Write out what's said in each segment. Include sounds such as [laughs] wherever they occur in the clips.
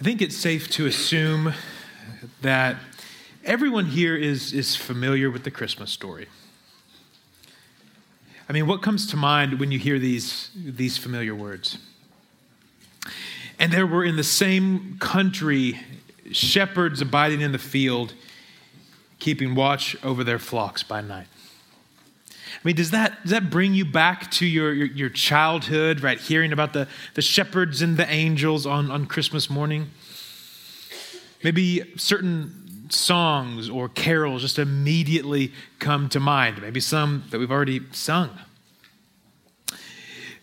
I think it's safe to assume that everyone here is, is familiar with the Christmas story. I mean, what comes to mind when you hear these, these familiar words? And there were in the same country shepherds abiding in the field, keeping watch over their flocks by night. I mean, does that, does that bring you back to your, your, your, childhood, right? Hearing about the, the shepherds and the angels on, on Christmas morning? Maybe certain songs or carols just immediately come to mind, maybe some that we've already sung.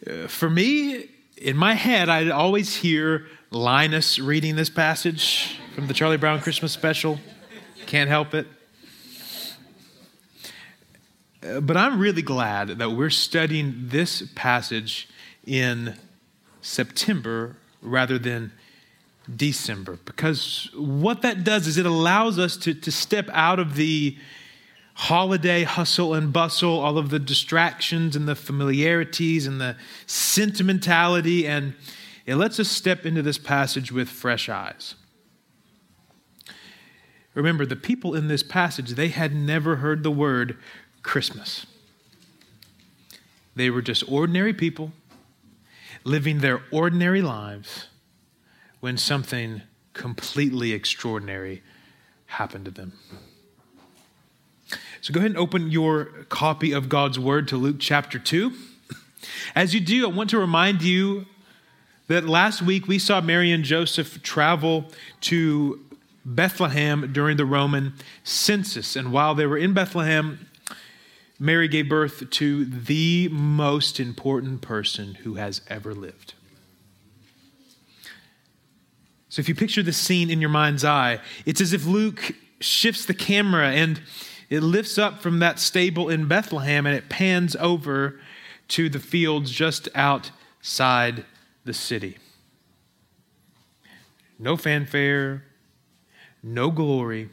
Uh, for me, in my head, I always hear Linus reading this passage from the Charlie Brown Christmas special. Can't help it. But I'm really glad that we're studying this passage in September rather than December, because what that does is it allows us to, to step out of the holiday hustle and bustle, all of the distractions and the familiarities and the sentimentality, and it lets us step into this passage with fresh eyes. Remember, the people in this passage, they had never heard the word Christmas. They were just ordinary people living their ordinary lives when something completely extraordinary happened to them. So go ahead and open your copy of God's Word to Luke chapter 2. As you do, I want to remind you that last week we saw Mary and Joseph travel to Bethlehem during the Roman census. And while they were in Bethlehem, Mary gave birth to the most important person who has ever lived. So if you picture the scene in your mind's eye, it's as if Luke shifts the camera and it lifts up from that stable in Bethlehem and it pans over to the fields just outside the city. No fanfare, no glory.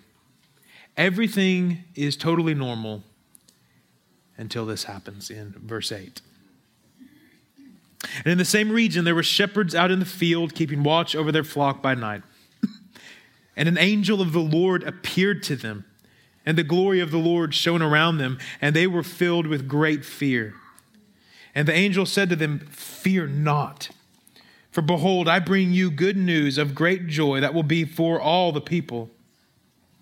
Everything is totally normal until this happens in verse 8. And in the same region, there were shepherds out in the field, keeping watch over their flock by night. [clears throat] And an angel of the Lord appeared to them, and the glory of the Lord shone around them, and they were filled with great fear. And the angel said to them, Fear not, for behold, I bring you good news of great joy that will be for all the people.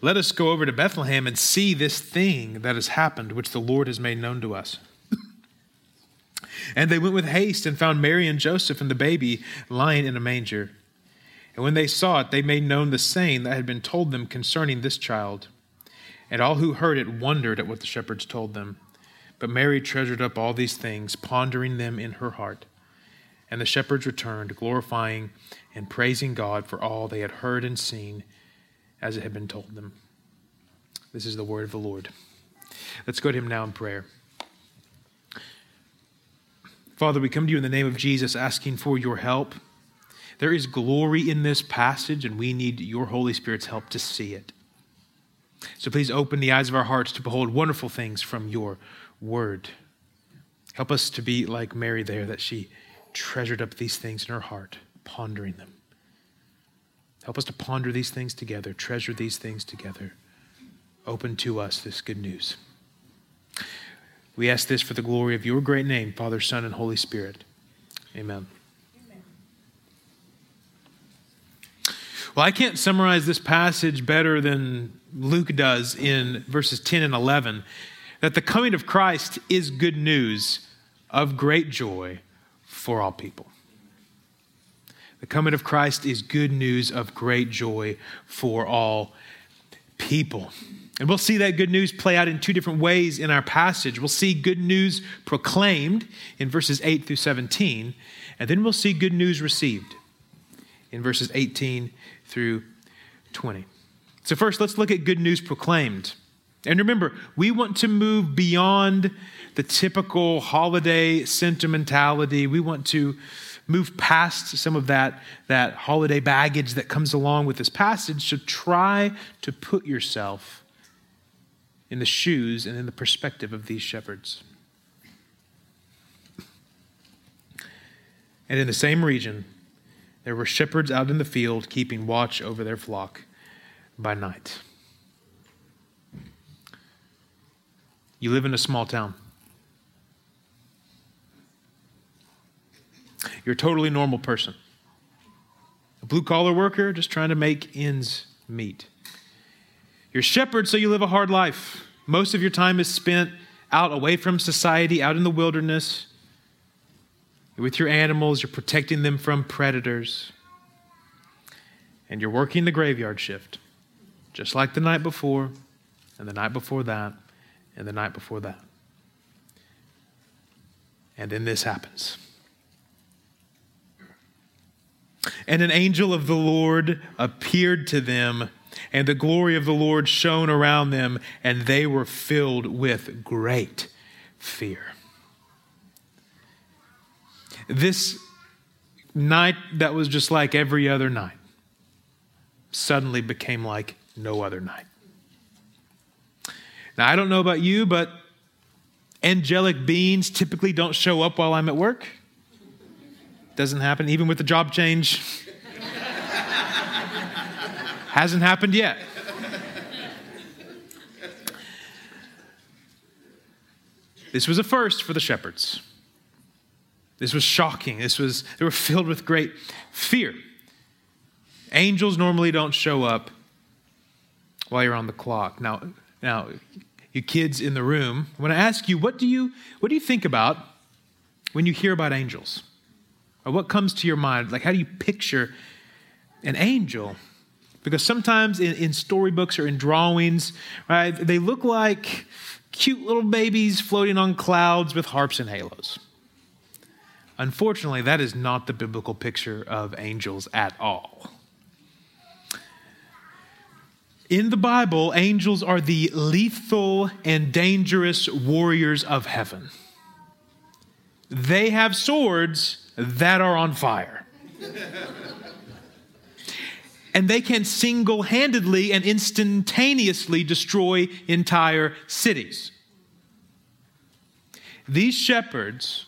let us go over to Bethlehem and see this thing that has happened, which the Lord has made known to us. and they went with haste and found Mary and Joseph and the baby lying in a manger. And when they saw it, they made known the saying that had been told them concerning this child. And all who heard it wondered at what the shepherds told them. But Mary treasured up all these things, pondering them in her heart. And the shepherds returned, glorifying and praising God for all they had heard and seen as it had been told them. This is the word of the Lord. Let's go to him now in prayer. Father, we come to you in the name of Jesus asking for your help. There is glory in this passage, and we need your Holy Spirit's help to see it. So please open the eyes of our hearts to behold wonderful things from your word. Help us to be like Mary there, that she treasured up these things in her heart, pondering them. Help us to ponder these things together, treasure these things together. Open to us this good news. We ask this for the glory of your great name, Father, Son, and Holy Spirit. Amen. Well, I can't summarize this passage better than Luke does in verses 10 and 11 that the coming of Christ is good news of great joy for all people. The coming of Christ is good news of great joy for all people. And we'll see that good news play out in two different ways in our passage. We'll see good news proclaimed in verses 8 through 17, and then we'll see good news received in verses 18 through 20. So, first, let's look at good news proclaimed. And remember, we want to move beyond the typical holiday sentimentality. We want to move past some of that, that holiday baggage that comes along with this passage. to try to put yourself in the shoes and in the perspective of these shepherds. And in the same region, there were shepherds out in the field keeping watch over their flock by night. You live in a small town. You're a totally normal person. A blue collar worker just trying to make ends meet. You're a shepherd, so you live a hard life. Most of your time is spent out away from society, out in the wilderness. With your animals, you're protecting them from predators. And you're working the graveyard shift, just like the night before, and the night before that, and the night before that. And then this happens. And an angel of the Lord appeared to them, and the glory of the Lord shone around them, and they were filled with great fear. This night that was just like every other night suddenly became like no other night. Now, I don't know about you, but angelic beings typically don't show up while I'm at work. Doesn't happen, even with the job change. Hasn't happened yet. This was a first for the shepherds. This was shocking. This was they were filled with great fear. Angels normally don't show up while you're on the clock. Now, now you kids in the room, I want to ask you, what do you what do you think about when you hear about angels? Or what comes to your mind? Like, how do you picture an angel? Because sometimes in, in storybooks or in drawings, right, they look like cute little babies floating on clouds with harps and halos. Unfortunately, that is not the biblical picture of angels at all. In the Bible, angels are the lethal and dangerous warriors of heaven. They have swords that are on fire. and they can single handedly and instantaneously destroy entire cities. These shepherds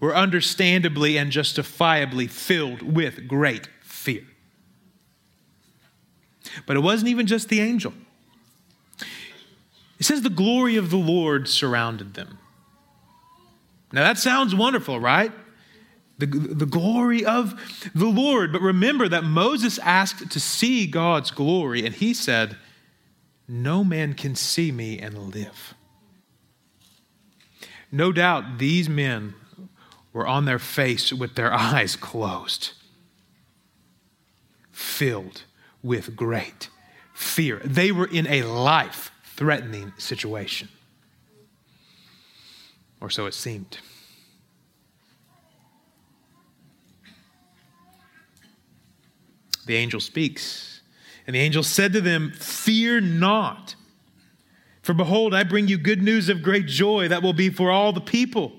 were understandably and justifiably filled with great fear. But it wasn't even just the angel. It says the glory of the Lord surrounded them. Now that sounds wonderful, right? The, the glory of the Lord. But remember that Moses asked to see God's glory, and he said, No man can see me and live. No doubt these men were on their face with their [laughs] eyes closed, filled with great fear. They were in a life threatening situation, or so it seemed. The angel speaks. And the angel said to them, Fear not. For behold, I bring you good news of great joy that will be for all the people.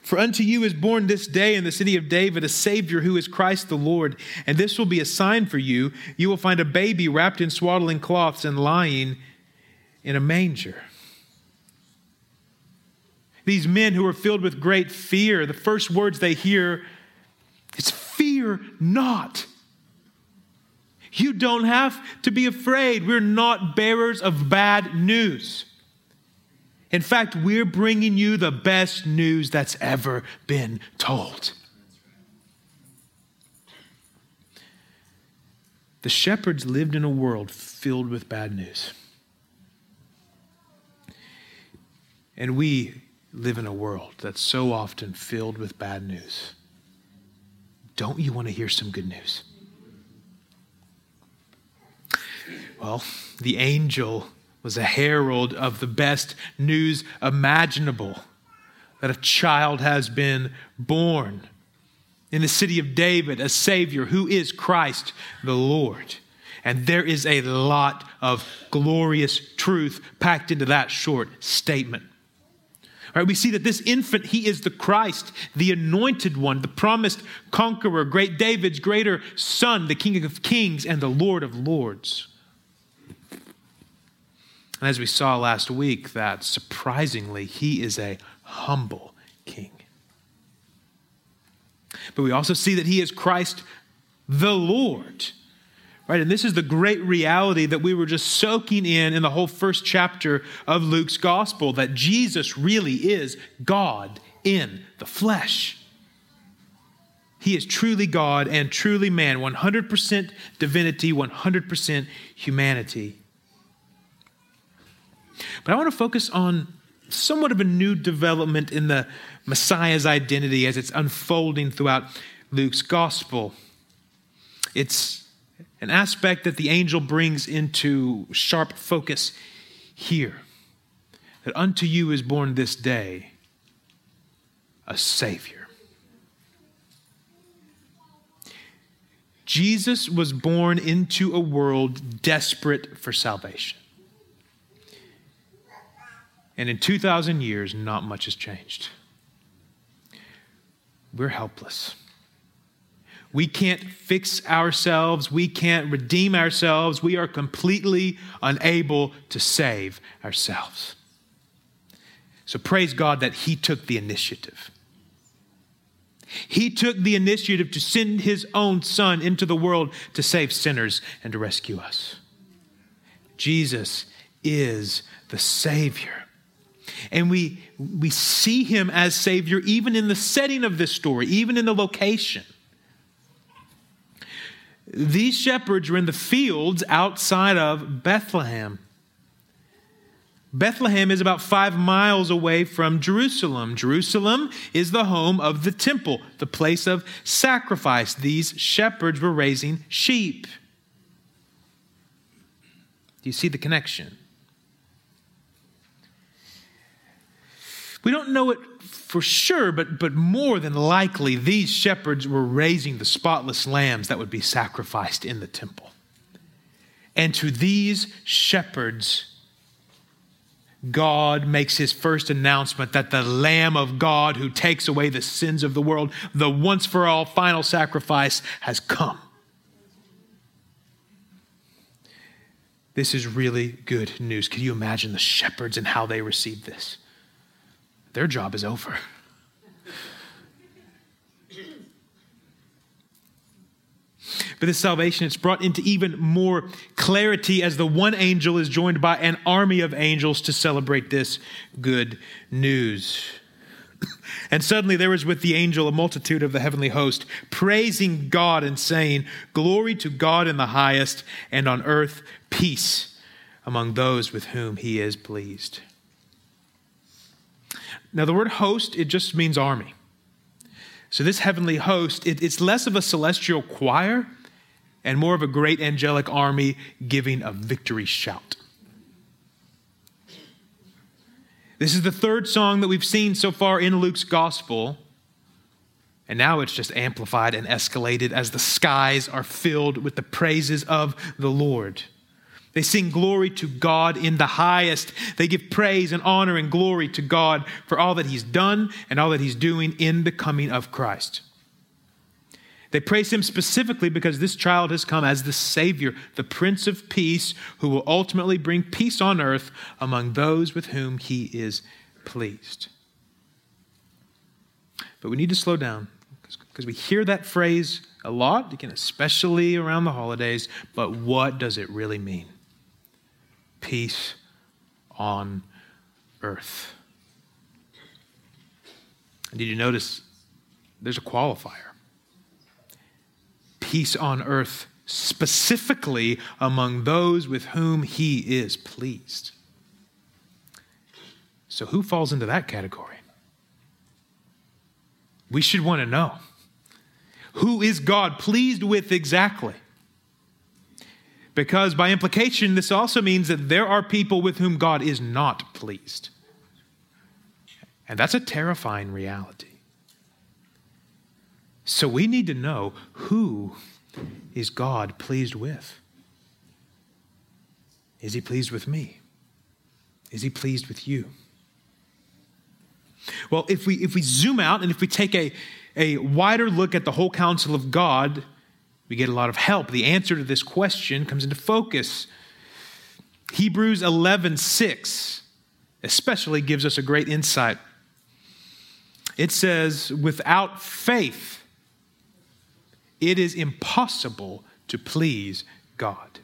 For unto you is born this day in the city of David a Savior who is Christ the Lord. And this will be a sign for you. You will find a baby wrapped in swaddling cloths and lying in a manger. These men who are filled with great fear, the first words they hear is fear not. You don't have to be afraid. We're not bearers of bad news. In fact, we're bringing you the best news that's ever been told. The shepherds lived in a world filled with bad news. And we live in a world that's so often filled with bad news. Don't you want to hear some good news? Well, the angel was a herald of the best news imaginable that a child has been born in the city of David, a Savior who is Christ the Lord. And there is a lot of glorious truth packed into that short statement. Right, we see that this infant, he is the Christ, the anointed one, the promised conqueror, great David's greater son, the King of kings and the Lord of lords. And as we saw last week, that surprisingly, he is a humble king. But we also see that he is Christ the Lord. Right? And this is the great reality that we were just soaking in in the whole first chapter of Luke's gospel that Jesus really is God in the flesh. He is truly God and truly man, 100% divinity, 100% humanity. But I want to focus on somewhat of a new development in the Messiah's identity as it's unfolding throughout Luke's gospel. It's an aspect that the angel brings into sharp focus here that unto you is born this day a Savior. Jesus was born into a world desperate for salvation. And in 2,000 years, not much has changed. We're helpless. We can't fix ourselves. We can't redeem ourselves. We are completely unable to save ourselves. So praise God that He took the initiative. He took the initiative to send His own Son into the world to save sinners and to rescue us. Jesus is the Savior. And we, we see him as Savior even in the setting of this story, even in the location. These shepherds were in the fields outside of Bethlehem. Bethlehem is about five miles away from Jerusalem. Jerusalem is the home of the temple, the place of sacrifice. These shepherds were raising sheep. Do you see the connection? We don't know it for sure, but, but more than likely, these shepherds were raising the spotless lambs that would be sacrificed in the temple. And to these shepherds, God makes his first announcement that the Lamb of God who takes away the sins of the world, the once for all final sacrifice, has come. This is really good news. Can you imagine the shepherds and how they received this? Their job is over. But this salvation, it's brought into even more clarity as the one angel is joined by an army of angels to celebrate this good news. [coughs] And suddenly there was with the angel a multitude of the heavenly host, praising God and saying, Glory to God in the highest, and on earth peace among those with whom he is pleased. Now, the word host, it just means army. So, this heavenly host, it, it's less of a celestial choir and more of a great angelic army giving a victory shout. This is the third song that we've seen so far in Luke's gospel. And now it's just amplified and escalated as the skies are filled with the praises of the Lord. They sing glory to God in the highest. They give praise and honor and glory to God for all that He's done and all that He's doing in the coming of Christ. They praise Him specifically because this child has come as the Savior, the Prince of Peace, who will ultimately bring peace on earth among those with whom He is pleased. But we need to slow down because we hear that phrase a lot, again, especially around the holidays, but what does it really mean? Peace on earth. And did you notice there's a qualifier? Peace on earth, specifically among those with whom he is pleased. So, who falls into that category? We should want to know. Who is God pleased with exactly? Because by implication, this also means that there are people with whom God is not pleased. And that's a terrifying reality. So we need to know who is God pleased with? Is he pleased with me? Is he pleased with you? Well, if we, if we zoom out and if we take a, a wider look at the whole counsel of God, we get a lot of help. The answer to this question comes into focus. Hebrews 11 6 especially gives us a great insight. It says, without faith, it is impossible to please God.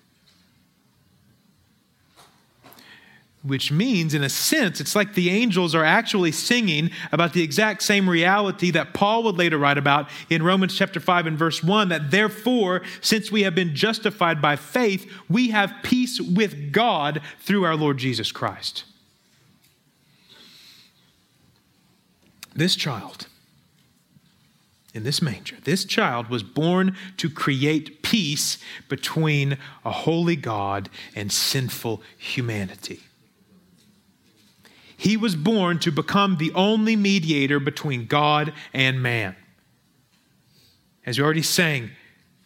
Which means, in a sense, it's like the angels are actually singing about the exact same reality that Paul would later write about in Romans chapter 5 and verse 1 that therefore, since we have been justified by faith, we have peace with God through our Lord Jesus Christ. This child in this manger, this child was born to create peace between a holy God and sinful humanity. He was born to become the only mediator between God and man. As we already sang,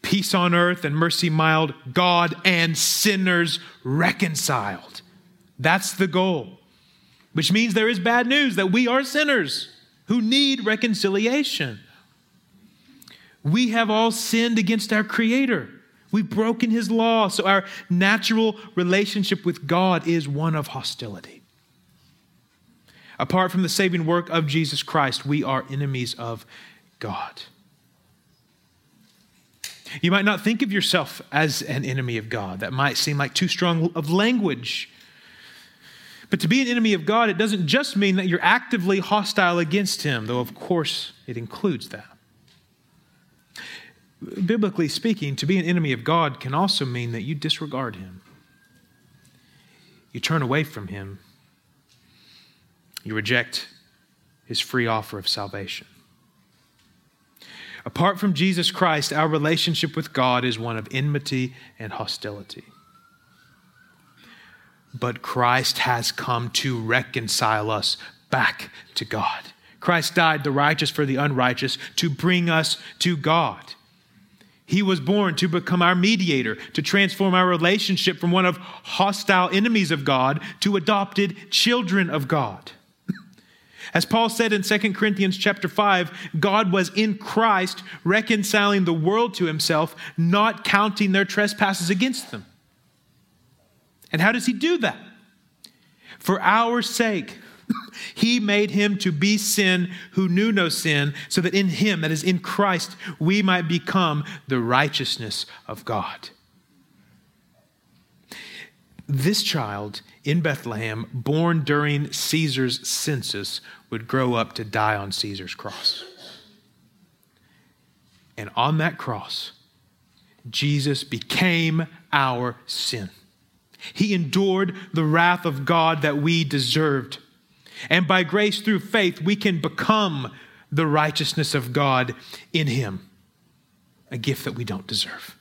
peace on earth and mercy mild, God and sinners reconciled. That's the goal, which means there is bad news that we are sinners who need reconciliation. We have all sinned against our Creator. We've broken His law, so our natural relationship with God is one of hostility. Apart from the saving work of Jesus Christ, we are enemies of God. You might not think of yourself as an enemy of God. That might seem like too strong of language. But to be an enemy of God, it doesn't just mean that you're actively hostile against Him, though, of course, it includes that. Biblically speaking, to be an enemy of God can also mean that you disregard Him, you turn away from Him, you reject his free offer of salvation. Apart from Jesus Christ, our relationship with God is one of enmity and hostility. But Christ has come to reconcile us back to God. Christ died, the righteous for the unrighteous, to bring us to God. He was born to become our mediator, to transform our relationship from one of hostile enemies of God to adopted children of God. As Paul said in 2 Corinthians chapter 5, God was in Christ reconciling the world to himself, not counting their trespasses against them. And how does he do that? For our sake, [laughs] he made him to be sin who knew no sin, so that in him, that is in Christ, we might become the righteousness of God. This child in Bethlehem, born during Caesar's census, would grow up to die on Caesar's cross. And on that cross, Jesus became our sin. He endured the wrath of God that we deserved. And by grace through faith, we can become the righteousness of God in Him, a gift that we don't deserve.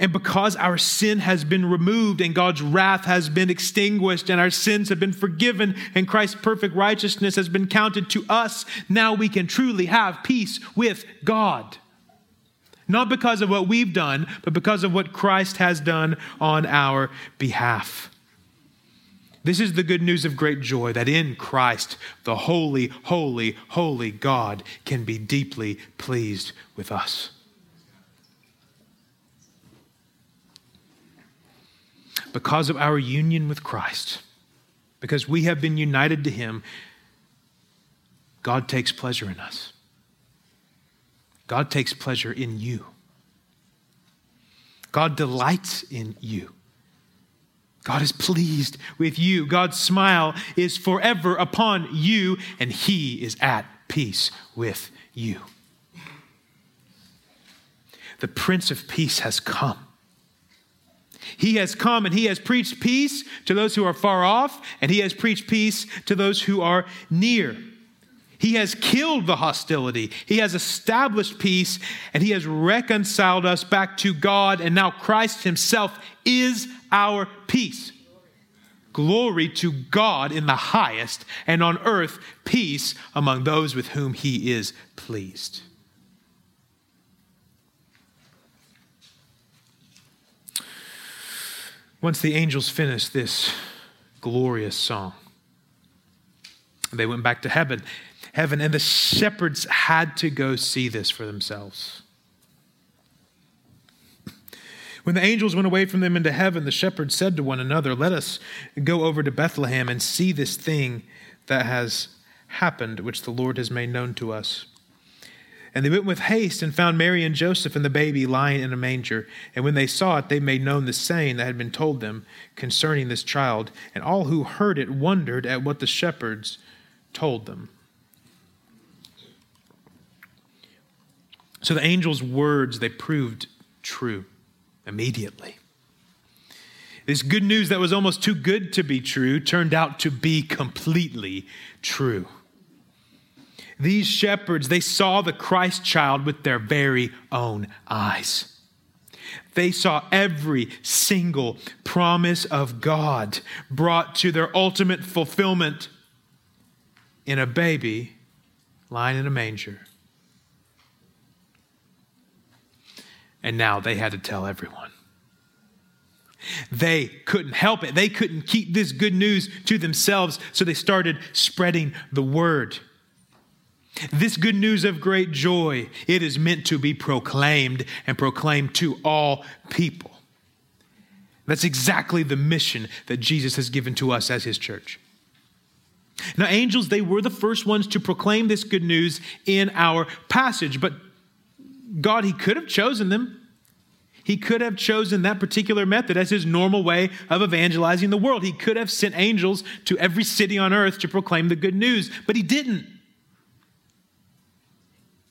And because our sin has been removed and God's wrath has been extinguished and our sins have been forgiven and Christ's perfect righteousness has been counted to us, now we can truly have peace with God. Not because of what we've done, but because of what Christ has done on our behalf. This is the good news of great joy that in Christ, the holy, holy, holy God can be deeply pleased with us. Because of our union with Christ, because we have been united to Him, God takes pleasure in us. God takes pleasure in you. God delights in you. God is pleased with you. God's smile is forever upon you, and He is at peace with you. The Prince of Peace has come. He has come and he has preached peace to those who are far off, and he has preached peace to those who are near. He has killed the hostility. He has established peace, and he has reconciled us back to God, and now Christ himself is our peace. Glory to God in the highest, and on earth peace among those with whom he is pleased. Once the angels finished this glorious song, they went back to heaven. Heaven, and the shepherds had to go see this for themselves. When the angels went away from them into heaven, the shepherds said to one another, Let us go over to Bethlehem and see this thing that has happened, which the Lord has made known to us. And they went with haste and found Mary and Joseph and the baby lying in a manger. And when they saw it, they made known the saying that had been told them concerning this child. And all who heard it wondered at what the shepherds told them. So the angel's words, they proved true immediately. This good news that was almost too good to be true turned out to be completely true. These shepherds, they saw the Christ child with their very own eyes. They saw every single promise of God brought to their ultimate fulfillment in a baby lying in a manger. And now they had to tell everyone. They couldn't help it. They couldn't keep this good news to themselves, so they started spreading the word. This good news of great joy, it is meant to be proclaimed and proclaimed to all people. That's exactly the mission that Jesus has given to us as his church. Now, angels, they were the first ones to proclaim this good news in our passage, but God, he could have chosen them. He could have chosen that particular method as his normal way of evangelizing the world. He could have sent angels to every city on earth to proclaim the good news, but he didn't.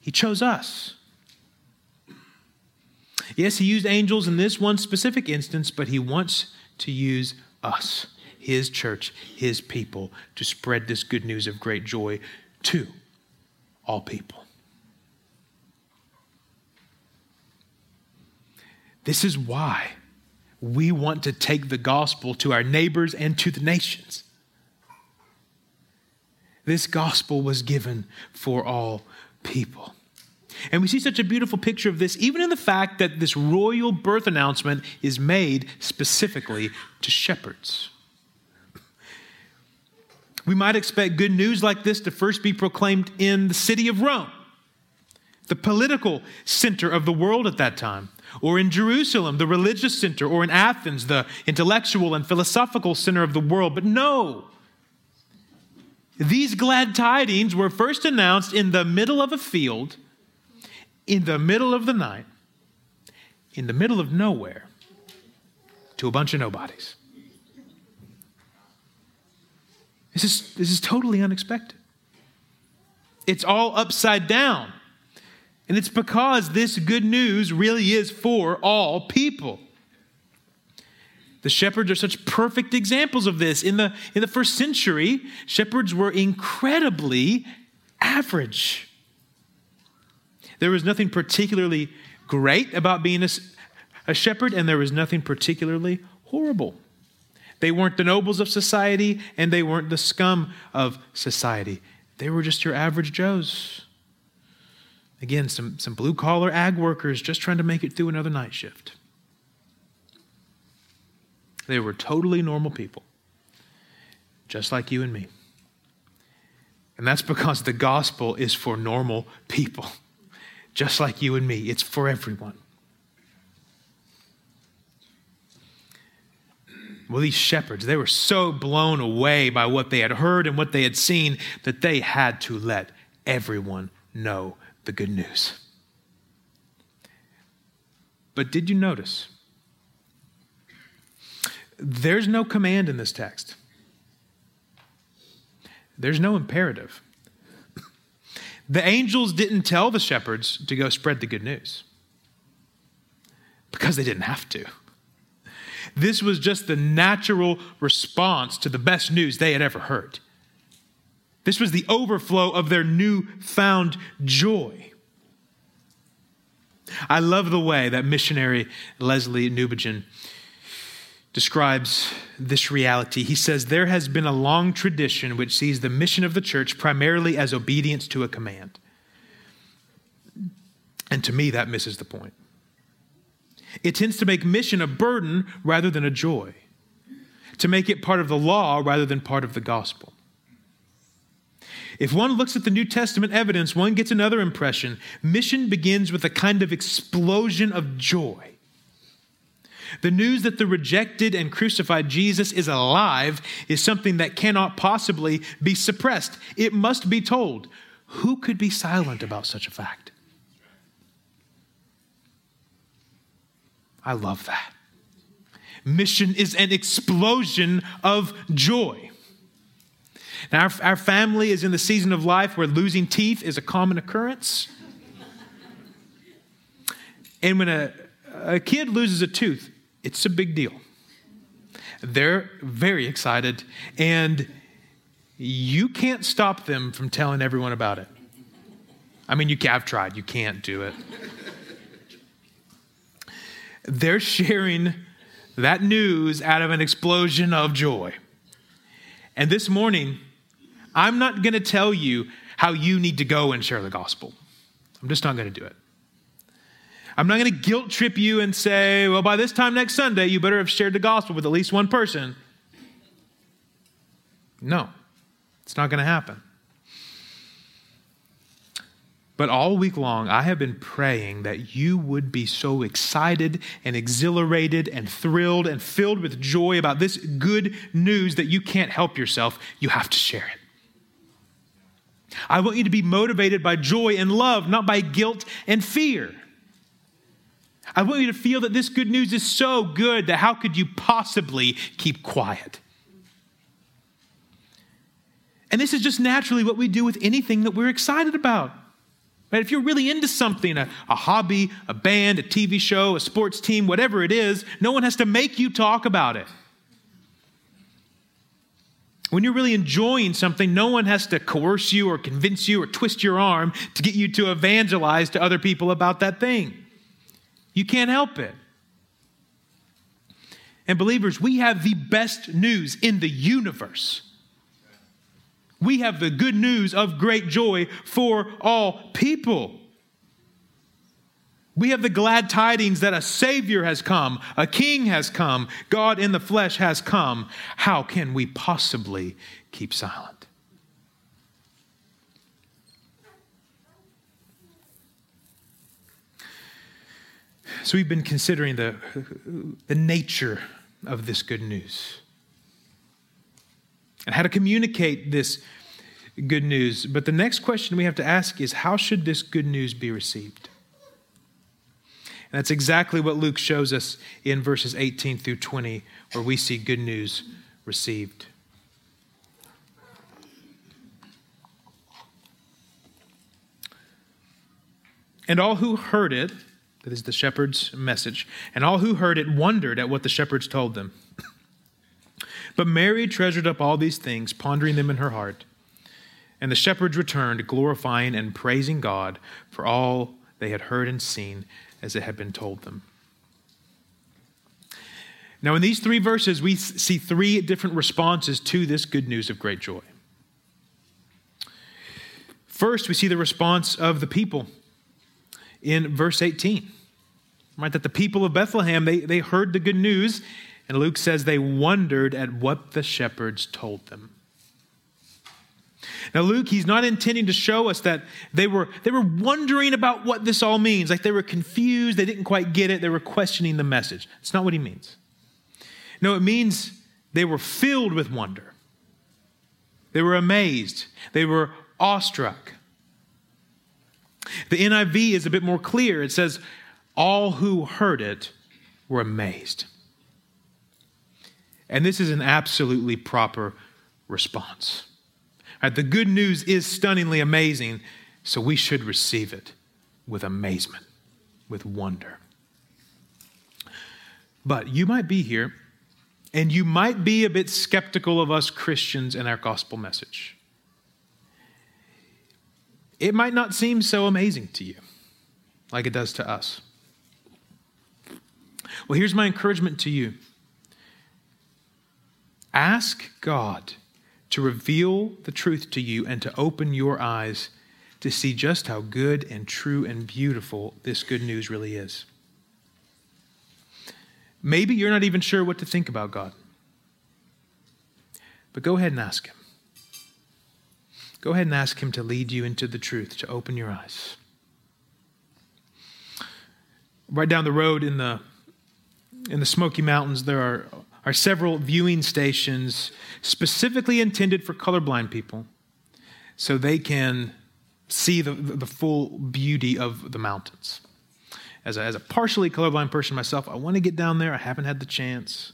He chose us. Yes, he used angels in this one specific instance, but he wants to use us, his church, his people, to spread this good news of great joy to all people. This is why we want to take the gospel to our neighbors and to the nations. This gospel was given for all people. And we see such a beautiful picture of this, even in the fact that this royal birth announcement is made specifically to shepherds. We might expect good news like this to first be proclaimed in the city of Rome, the political center of the world at that time or in Jerusalem, the religious center, or in Athens, the intellectual and philosophical center of the world. But no, these glad tidings were first announced in the middle of a field, in the middle of the night, in the middle of nowhere, to a bunch of nobodies. This is, this is totally unexpected. It's all upside down. And it's because this good news really is for all people. The shepherds are such perfect examples of this. In the, in the first century, shepherds were incredibly average. There was nothing particularly great about being a, a shepherd, and there was nothing particularly horrible. They weren't the nobles of society, and they weren't the scum of society. They were just your average Joes. Again, some, some blue collar ag workers just trying to make it through another night shift. They were totally normal people, just like you and me. And that's because the gospel is for normal people, just like you and me. It's for everyone. Well, these shepherds, they were so blown away by what they had heard and what they had seen that they had to let everyone know the good news. But did you notice? There's no command in this text. There's no imperative. The angels didn't tell the shepherds to go spread the good news because they didn't have to. This was just the natural response to the best news they had ever heard. This was the overflow of their newfound joy. I love the way that missionary Lesslie Newbigin describes this reality. He says, There has been a long tradition which sees the mission of the church primarily as obedience to a command. And to me, that misses the point. It tends to make mission a burden rather than a joy, to make it part of the law rather than part of the gospel. If one looks at the New Testament evidence, one gets another impression. Mission begins with a kind of explosion of joy. The news that the rejected and crucified Jesus is alive is something that cannot possibly be suppressed. It must be told. Who could be silent about such a fact? I love that. Mission is an explosion of joy. Now, our, our family is in the season of life where losing teeth is a common occurrence. And when a, a kid loses a tooth, it's a big deal. They're very excited, and you can't stop them from telling everyone about it. I mean, you, I've tried, you can't do it. They're sharing that news out of an explosion of joy. And this morning, I'm not going to tell you how you need to go and share the gospel. I'm just not going to do it. I'm not going to guilt trip you and say, well, by this time next Sunday, you better have shared the gospel with at least one person. No, it's not going to happen. But all week long, I have been praying that you would be so excited and exhilarated and thrilled and filled with joy about this good news that you can't help yourself. You have to share it. I want you to be motivated by joy and love, not by guilt and fear. I want you to feel that this good news is so good that how could you possibly keep quiet? And this is just naturally what we do with anything that we're excited about. Right? If you're really into something, a, a hobby, a band, a TV show, a sports team, whatever it is, no one has to make you talk about it. When you're really enjoying something, no one has to coerce you or convince you or twist your arm to get you to evangelize to other people about that thing. You can't help it. And believers, we have the best news in the universe. We have the good news of great joy for all people. We have the glad tidings that a Savior has come, a King has come, God in the flesh has come. How can we possibly keep silent? So we've been considering the, the nature of this good news and how to communicate this good news. But the next question we have to ask is how should this good news be received? And that's exactly what Luke shows us in verses 18 through 20, where we see good news received. And all who heard it, that is the shepherd's message, and all who heard it wondered at what the shepherds told them. [clears throat] but Mary treasured up all these things, pondering them in her heart. And the shepherds returned, glorifying and praising God for all they had heard and seen as it had been told them. Now, in these three verses, we see three different responses to this good news of great joy. First, we see the response of the people in verse 18. Right, that the people of Bethlehem, they, they heard the good news, and Luke says they wondered at what the shepherds told them. Now, Luke, he's not intending to show us that they were, they were wondering about what this all means. Like they were confused, they didn't quite get it, they were questioning the message. It's not what he means. No, it means they were filled with wonder. They were amazed, they were awestruck. The NIV is a bit more clear. It says, All who heard it were amazed. And this is an absolutely proper response. Right, the good news is stunningly amazing, so we should receive it with amazement, with wonder. But you might be here and you might be a bit skeptical of us Christians and our gospel message. It might not seem so amazing to you like it does to us. Well, here's my encouragement to you ask God to reveal the truth to you and to open your eyes to see just how good and true and beautiful this good news really is. Maybe you're not even sure what to think about God. But go ahead and ask Him. Go ahead and ask Him to lead you into the truth, to open your eyes. Right down the road in the, in the Smoky Mountains, there are, are several viewing stations specifically intended for colorblind people so they can see the, the full beauty of the mountains. As a, as a partially colorblind person myself, I want to get down there. I haven't had the chance.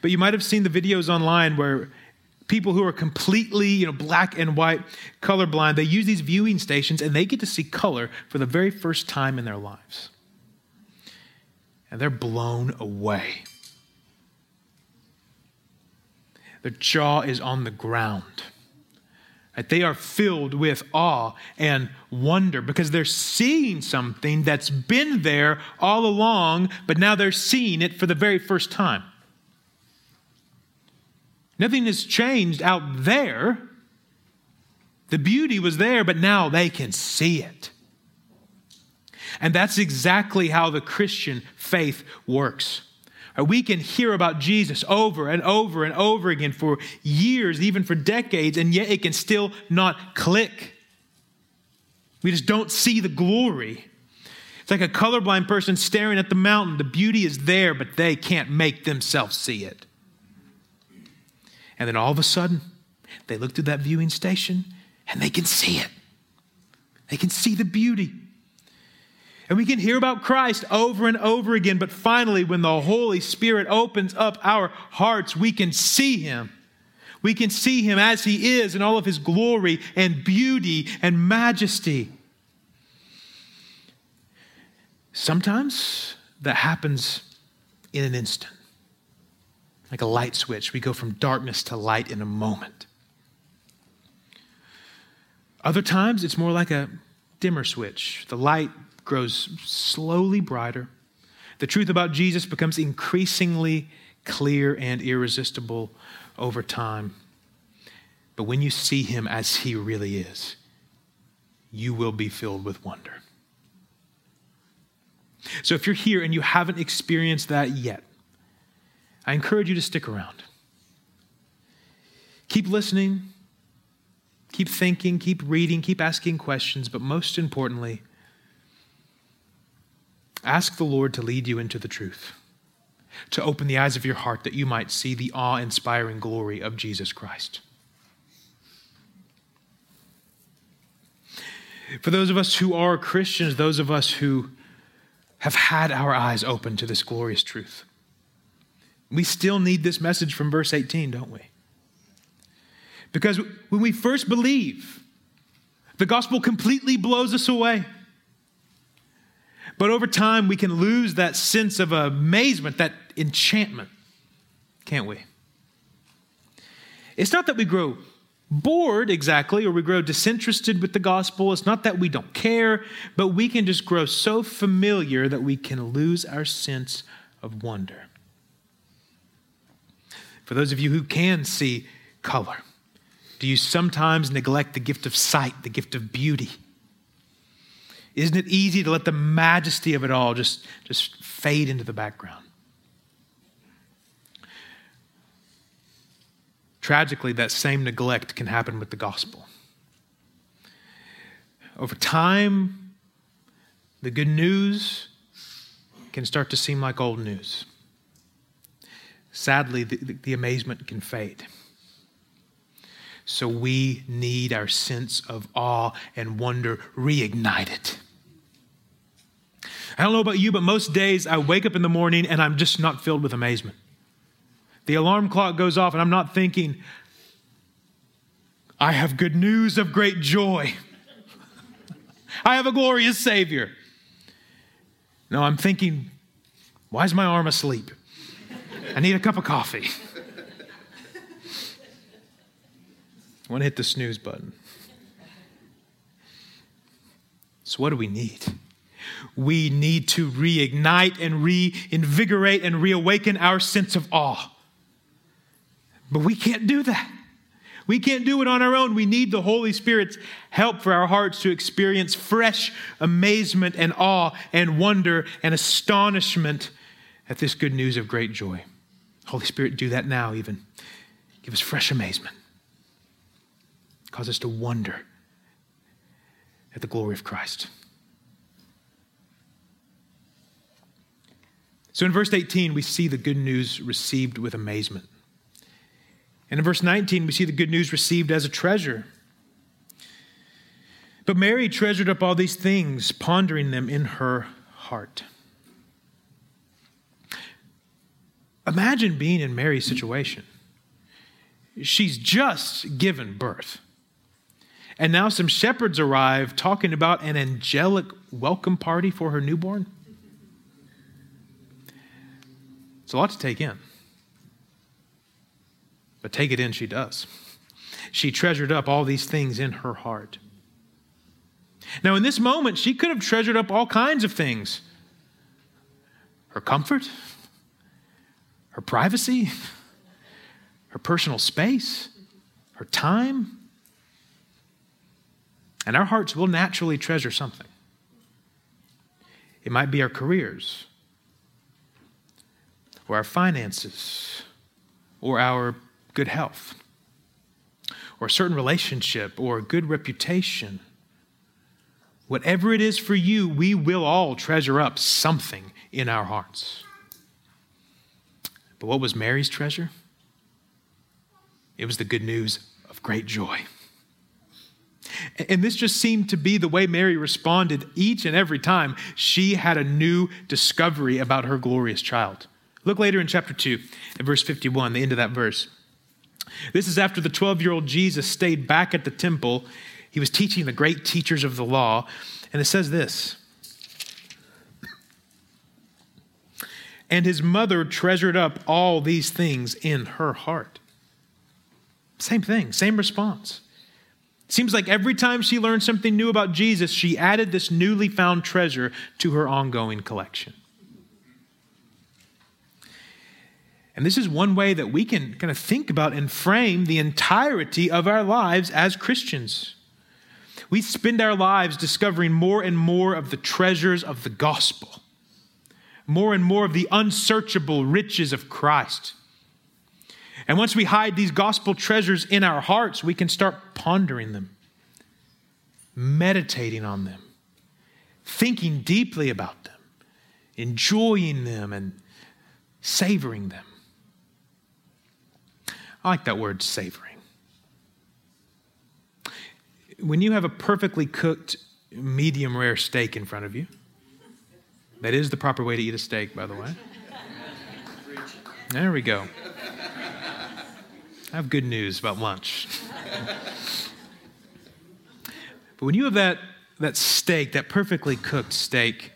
But you might have seen the videos online where people who are completely, you know, black and white colorblind, they use these viewing stations and they get to see color for the very first time in their lives. And they're blown away. Their jaw is on the ground. Right? They are filled with awe and wonder because they're seeing something that's been there all along, but now they're seeing it for the very first time. Nothing has changed out there. The beauty was there, but now they can see it. And that's exactly how the Christian faith works. Uh, we can hear about Jesus over and over and over again for years, even for decades, and yet it can still not click. We just don't see the glory. It's like a colorblind person staring at the mountain. The beauty is there, but they can't make themselves see it. And then all of a sudden, they look through that viewing station and they can see it. They can see the beauty. And we can hear about Christ over and over again, but finally, when the Holy Spirit opens up our hearts, we can see Him. We can see Him as He is in all of His glory and beauty and majesty. Sometimes that happens in an instant, like a light switch. We go from darkness to light in a moment. Other times, it's more like a dimmer switch. The light grows slowly brighter. The truth about Jesus becomes increasingly clear and irresistible over time. But when you see him as he really is, you will be filled with wonder. So if you're here and you haven't experienced that yet, I encourage you to stick around. Keep listening, keep thinking, keep reading, keep asking questions, but most importantly, Ask the Lord to lead you into the truth, to open the eyes of your heart that you might see the awe inspiring glory of Jesus Christ. For those of us who are Christians, those of us who have had our eyes open to this glorious truth, we still need this message from verse 18, don't we? Because when we first believe, the gospel completely blows us away. But over time, we can lose that sense of amazement, that enchantment, can't we? It's not that we grow bored exactly or we grow disinterested with the gospel. It's not that we don't care, but we can just grow so familiar that we can lose our sense of wonder. For those of you who can see color, do you sometimes neglect the gift of sight, the gift of beauty? Isn't it easy to let the majesty of it all just, just fade into the background? Tragically, that same neglect can happen with the gospel. Over time, the good news can start to seem like old news. Sadly, the, the, amazement can fade. So we need our sense of awe and wonder reignited. I don't know about you, but most days I wake up in the morning and I'm just not filled with amazement. The alarm clock goes off and I'm not thinking, I have good news of great joy. [laughs] I have a glorious Savior. No, I'm thinking, why is my arm asleep? I need a cup of coffee. I want to hit the snooze button. So, what do we need? We need to reignite and reinvigorate and reawaken our sense of awe. But we can't do that. We can't do it on our own. We need the Holy Spirit's help for our hearts to experience fresh amazement and awe and wonder and astonishment at this good news of great joy. Holy Spirit, do that now, even. Give us fresh amazement. Cause us to wonder at the glory of Christ. So in verse 18, we see the good news received with amazement. And in verse 19, we see the good news received as a treasure. But Mary treasured up all these things, pondering them in her heart. Imagine being in Mary's situation. She's just given birth. And now some shepherds arrive talking about an angelic welcome party for her newborn. It's a lot to take in. But take it in, she does. She treasured up all these things in her heart. Now, in this moment, she could have treasured up all kinds of things her comfort, her privacy, her personal space, her time. And our hearts will naturally treasure something. It might be our careers, or our finances, or our good health, or a certain relationship, or a good reputation. Whatever it is for you, we will all treasure up something in our hearts. But what was Mary's treasure? It was the good news of great joy. And this just seemed to be the way Mary responded each and every time she had a new discovery about her glorious child. Look later in chapter 2, at verse 51, the end of that verse. This is after the 12 year old Jesus stayed back at the temple. He was teaching the great teachers of the law. And it says this And his mother treasured up all these things in her heart. Same thing, same response. Seems like every time she learned something new about Jesus, she added this newly found treasure to her ongoing collection. And this is one way that we can kind of think about and frame the entirety of our lives as Christians. We spend our lives discovering more and more of the treasures of the gospel, more and more of the unsearchable riches of Christ. And once we hide these gospel treasures in our hearts, we can start pondering them, meditating on them, thinking deeply about them, enjoying them, and savoring them. I like that word, savoring. When you have a perfectly cooked medium rare steak in front of you, that is the proper way to eat a steak, by the way. There we go. I have good news about lunch. but when you have that, that steak, that perfectly cooked steak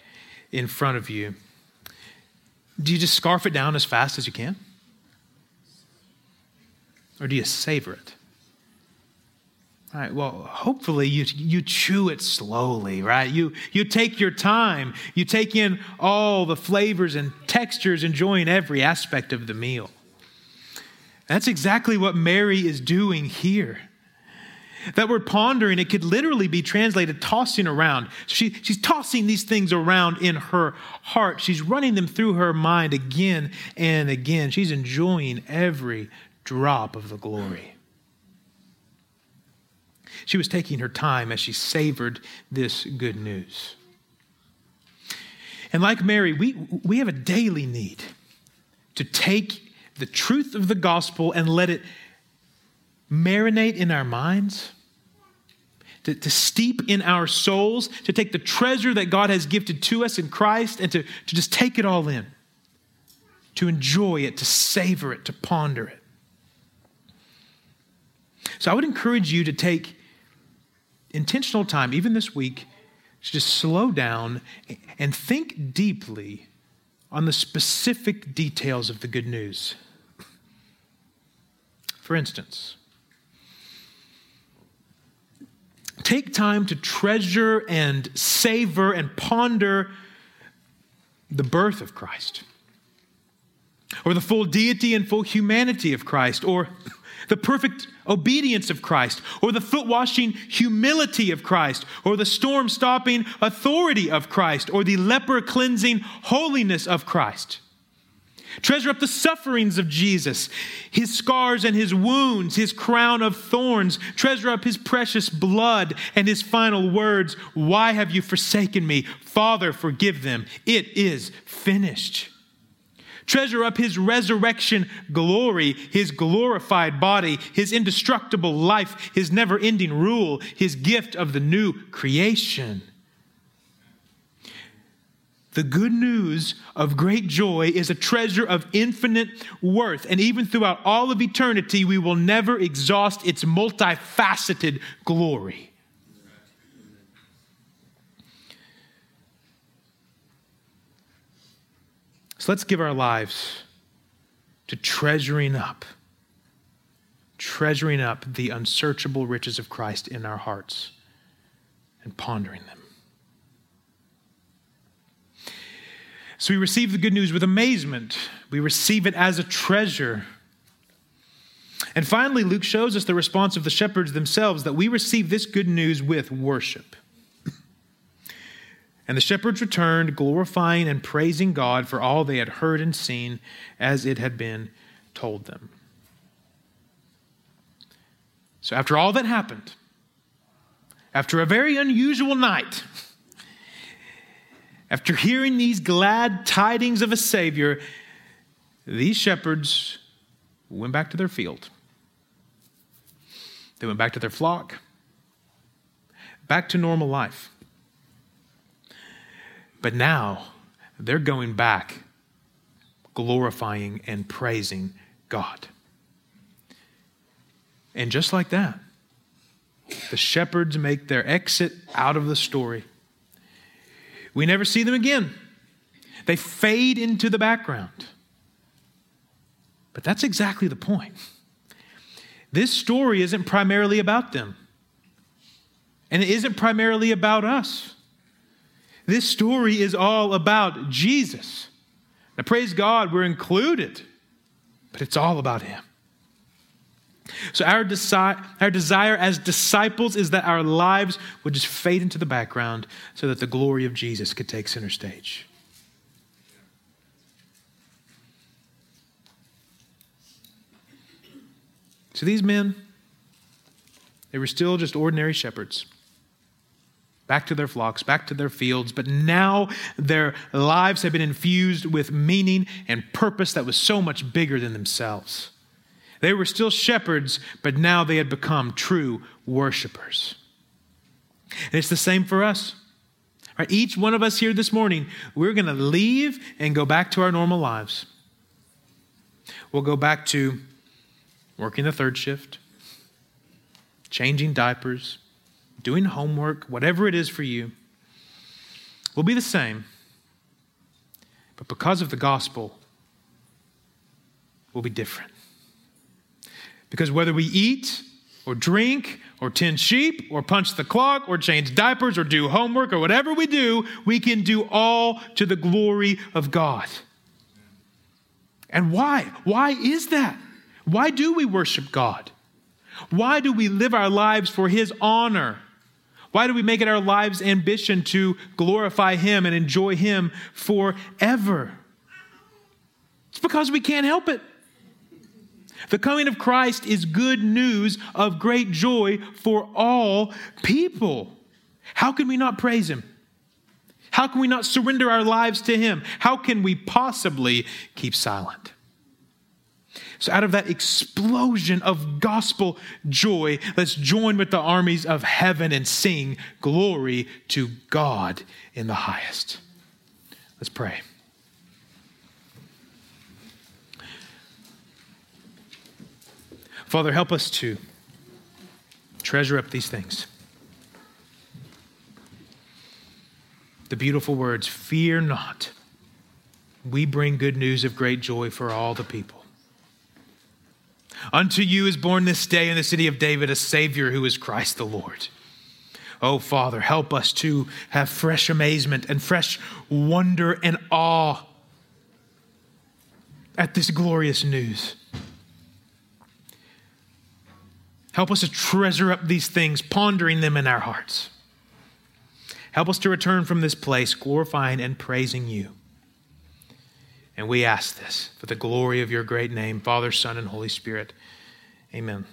in front of you, do you just scarf it down as fast as you can? Or do you savor it? All right, well, hopefully you, you chew it slowly, right? You, you take your time. You take in all the flavors and textures, enjoying every aspect of the meal. That's exactly what Mary is doing here. That word pondering, it could literally be translated tossing around. She, she's tossing these things around in her heart. She's running them through her mind again and again. She's enjoying every drop of the glory. She was taking her time as she savored this good news. And like Mary, we, we have a daily need to take the truth of the gospel and let it marinate in our minds, to, to, steep in our souls, to take the treasure that God has gifted to us in Christ and to, to just take it all in, to enjoy it, to savor it, to ponder it. So I would encourage you to take intentional time, even this week, to just slow down and think deeply on the specific details of the good news. For instance, take time to treasure and savor and ponder the birth of Christ, or the full deity and full humanity of Christ, or the perfect obedience of Christ, or the foot washing humility of Christ, or the storm stopping authority of Christ, or the leper cleansing holiness of Christ. Treasure up the sufferings of Jesus, his scars and his wounds, his crown of thorns. Treasure up his precious blood and his final words Why have you forsaken me? Father, forgive them. It is finished. Treasure up his resurrection glory, his glorified body, his indestructible life, his never ending rule, his gift of the new creation. The good news of great joy is a treasure of infinite worth. And even throughout all of eternity, we will never exhaust its multifaceted glory. Let's give our lives to treasuring up, treasuring up the unsearchable riches of Christ in our hearts and pondering them. So we receive the good news with amazement. We receive it as a treasure. And finally, Luke shows us the response of the shepherds themselves that we receive this good news with worship. And the shepherds returned, glorifying and praising God for all they had heard and seen as it had been told them. So, after all that happened, after a very unusual night, after hearing these glad tidings of a Savior, these shepherds went back to their field. They went back to their flock, back to normal life. But now they're going back glorifying and praising God. And just like that, the shepherds make their exit out of the story. We never see them again. They fade into the background. But that's exactly the point. This story isn't primarily about them, and it isn't primarily about us. This story is all about Jesus. Now, praise God, we're included, but it's all about Him. So, our, desi- our desire as disciples is that our lives would just fade into the background so that the glory of Jesus could take center stage. So, these men, they were still just ordinary shepherds. Back to their flocks, back to their fields, but now their lives have been infused with meaning and purpose that was so much bigger than themselves. They were still shepherds, but now they had become true worshipers. And it's the same for us. Right? Each one of us here this morning, we're going to leave and go back to our normal lives. We'll go back to working the third shift, changing diapers, doing homework, whatever it is for you. We'll be the same. But because of the gospel, we'll be different. Because whether we eat or drink or tend sheep or punch the clock or change diapers or do homework or whatever we do, we can do all to the glory of God. And why? Why is that? Why do we worship God? Why do we live our lives for His honor? Why do we make it our lives' ambition to glorify Him and enjoy Him forever? It's because we can't help it. The coming of Christ is good news of great joy for all people. How can we not praise Him? How can we not surrender our lives to Him? How can we possibly keep silent? So, out of that explosion of gospel joy, let's join with the armies of heaven and sing glory to God in the highest. Let's pray. Father, help us to treasure up these things. The beautiful words, fear not. We bring good news of great joy for all the people. Unto you is born this day in the city of David a Savior who is Christ the Lord. Oh, Father, help us to have fresh amazement and fresh wonder and awe at this glorious news. Help us to treasure up these things, pondering them in our hearts. Help us to return from this place glorifying and praising you. And we ask this for the glory of your great name, Father, Son, and Holy Spirit. Amen.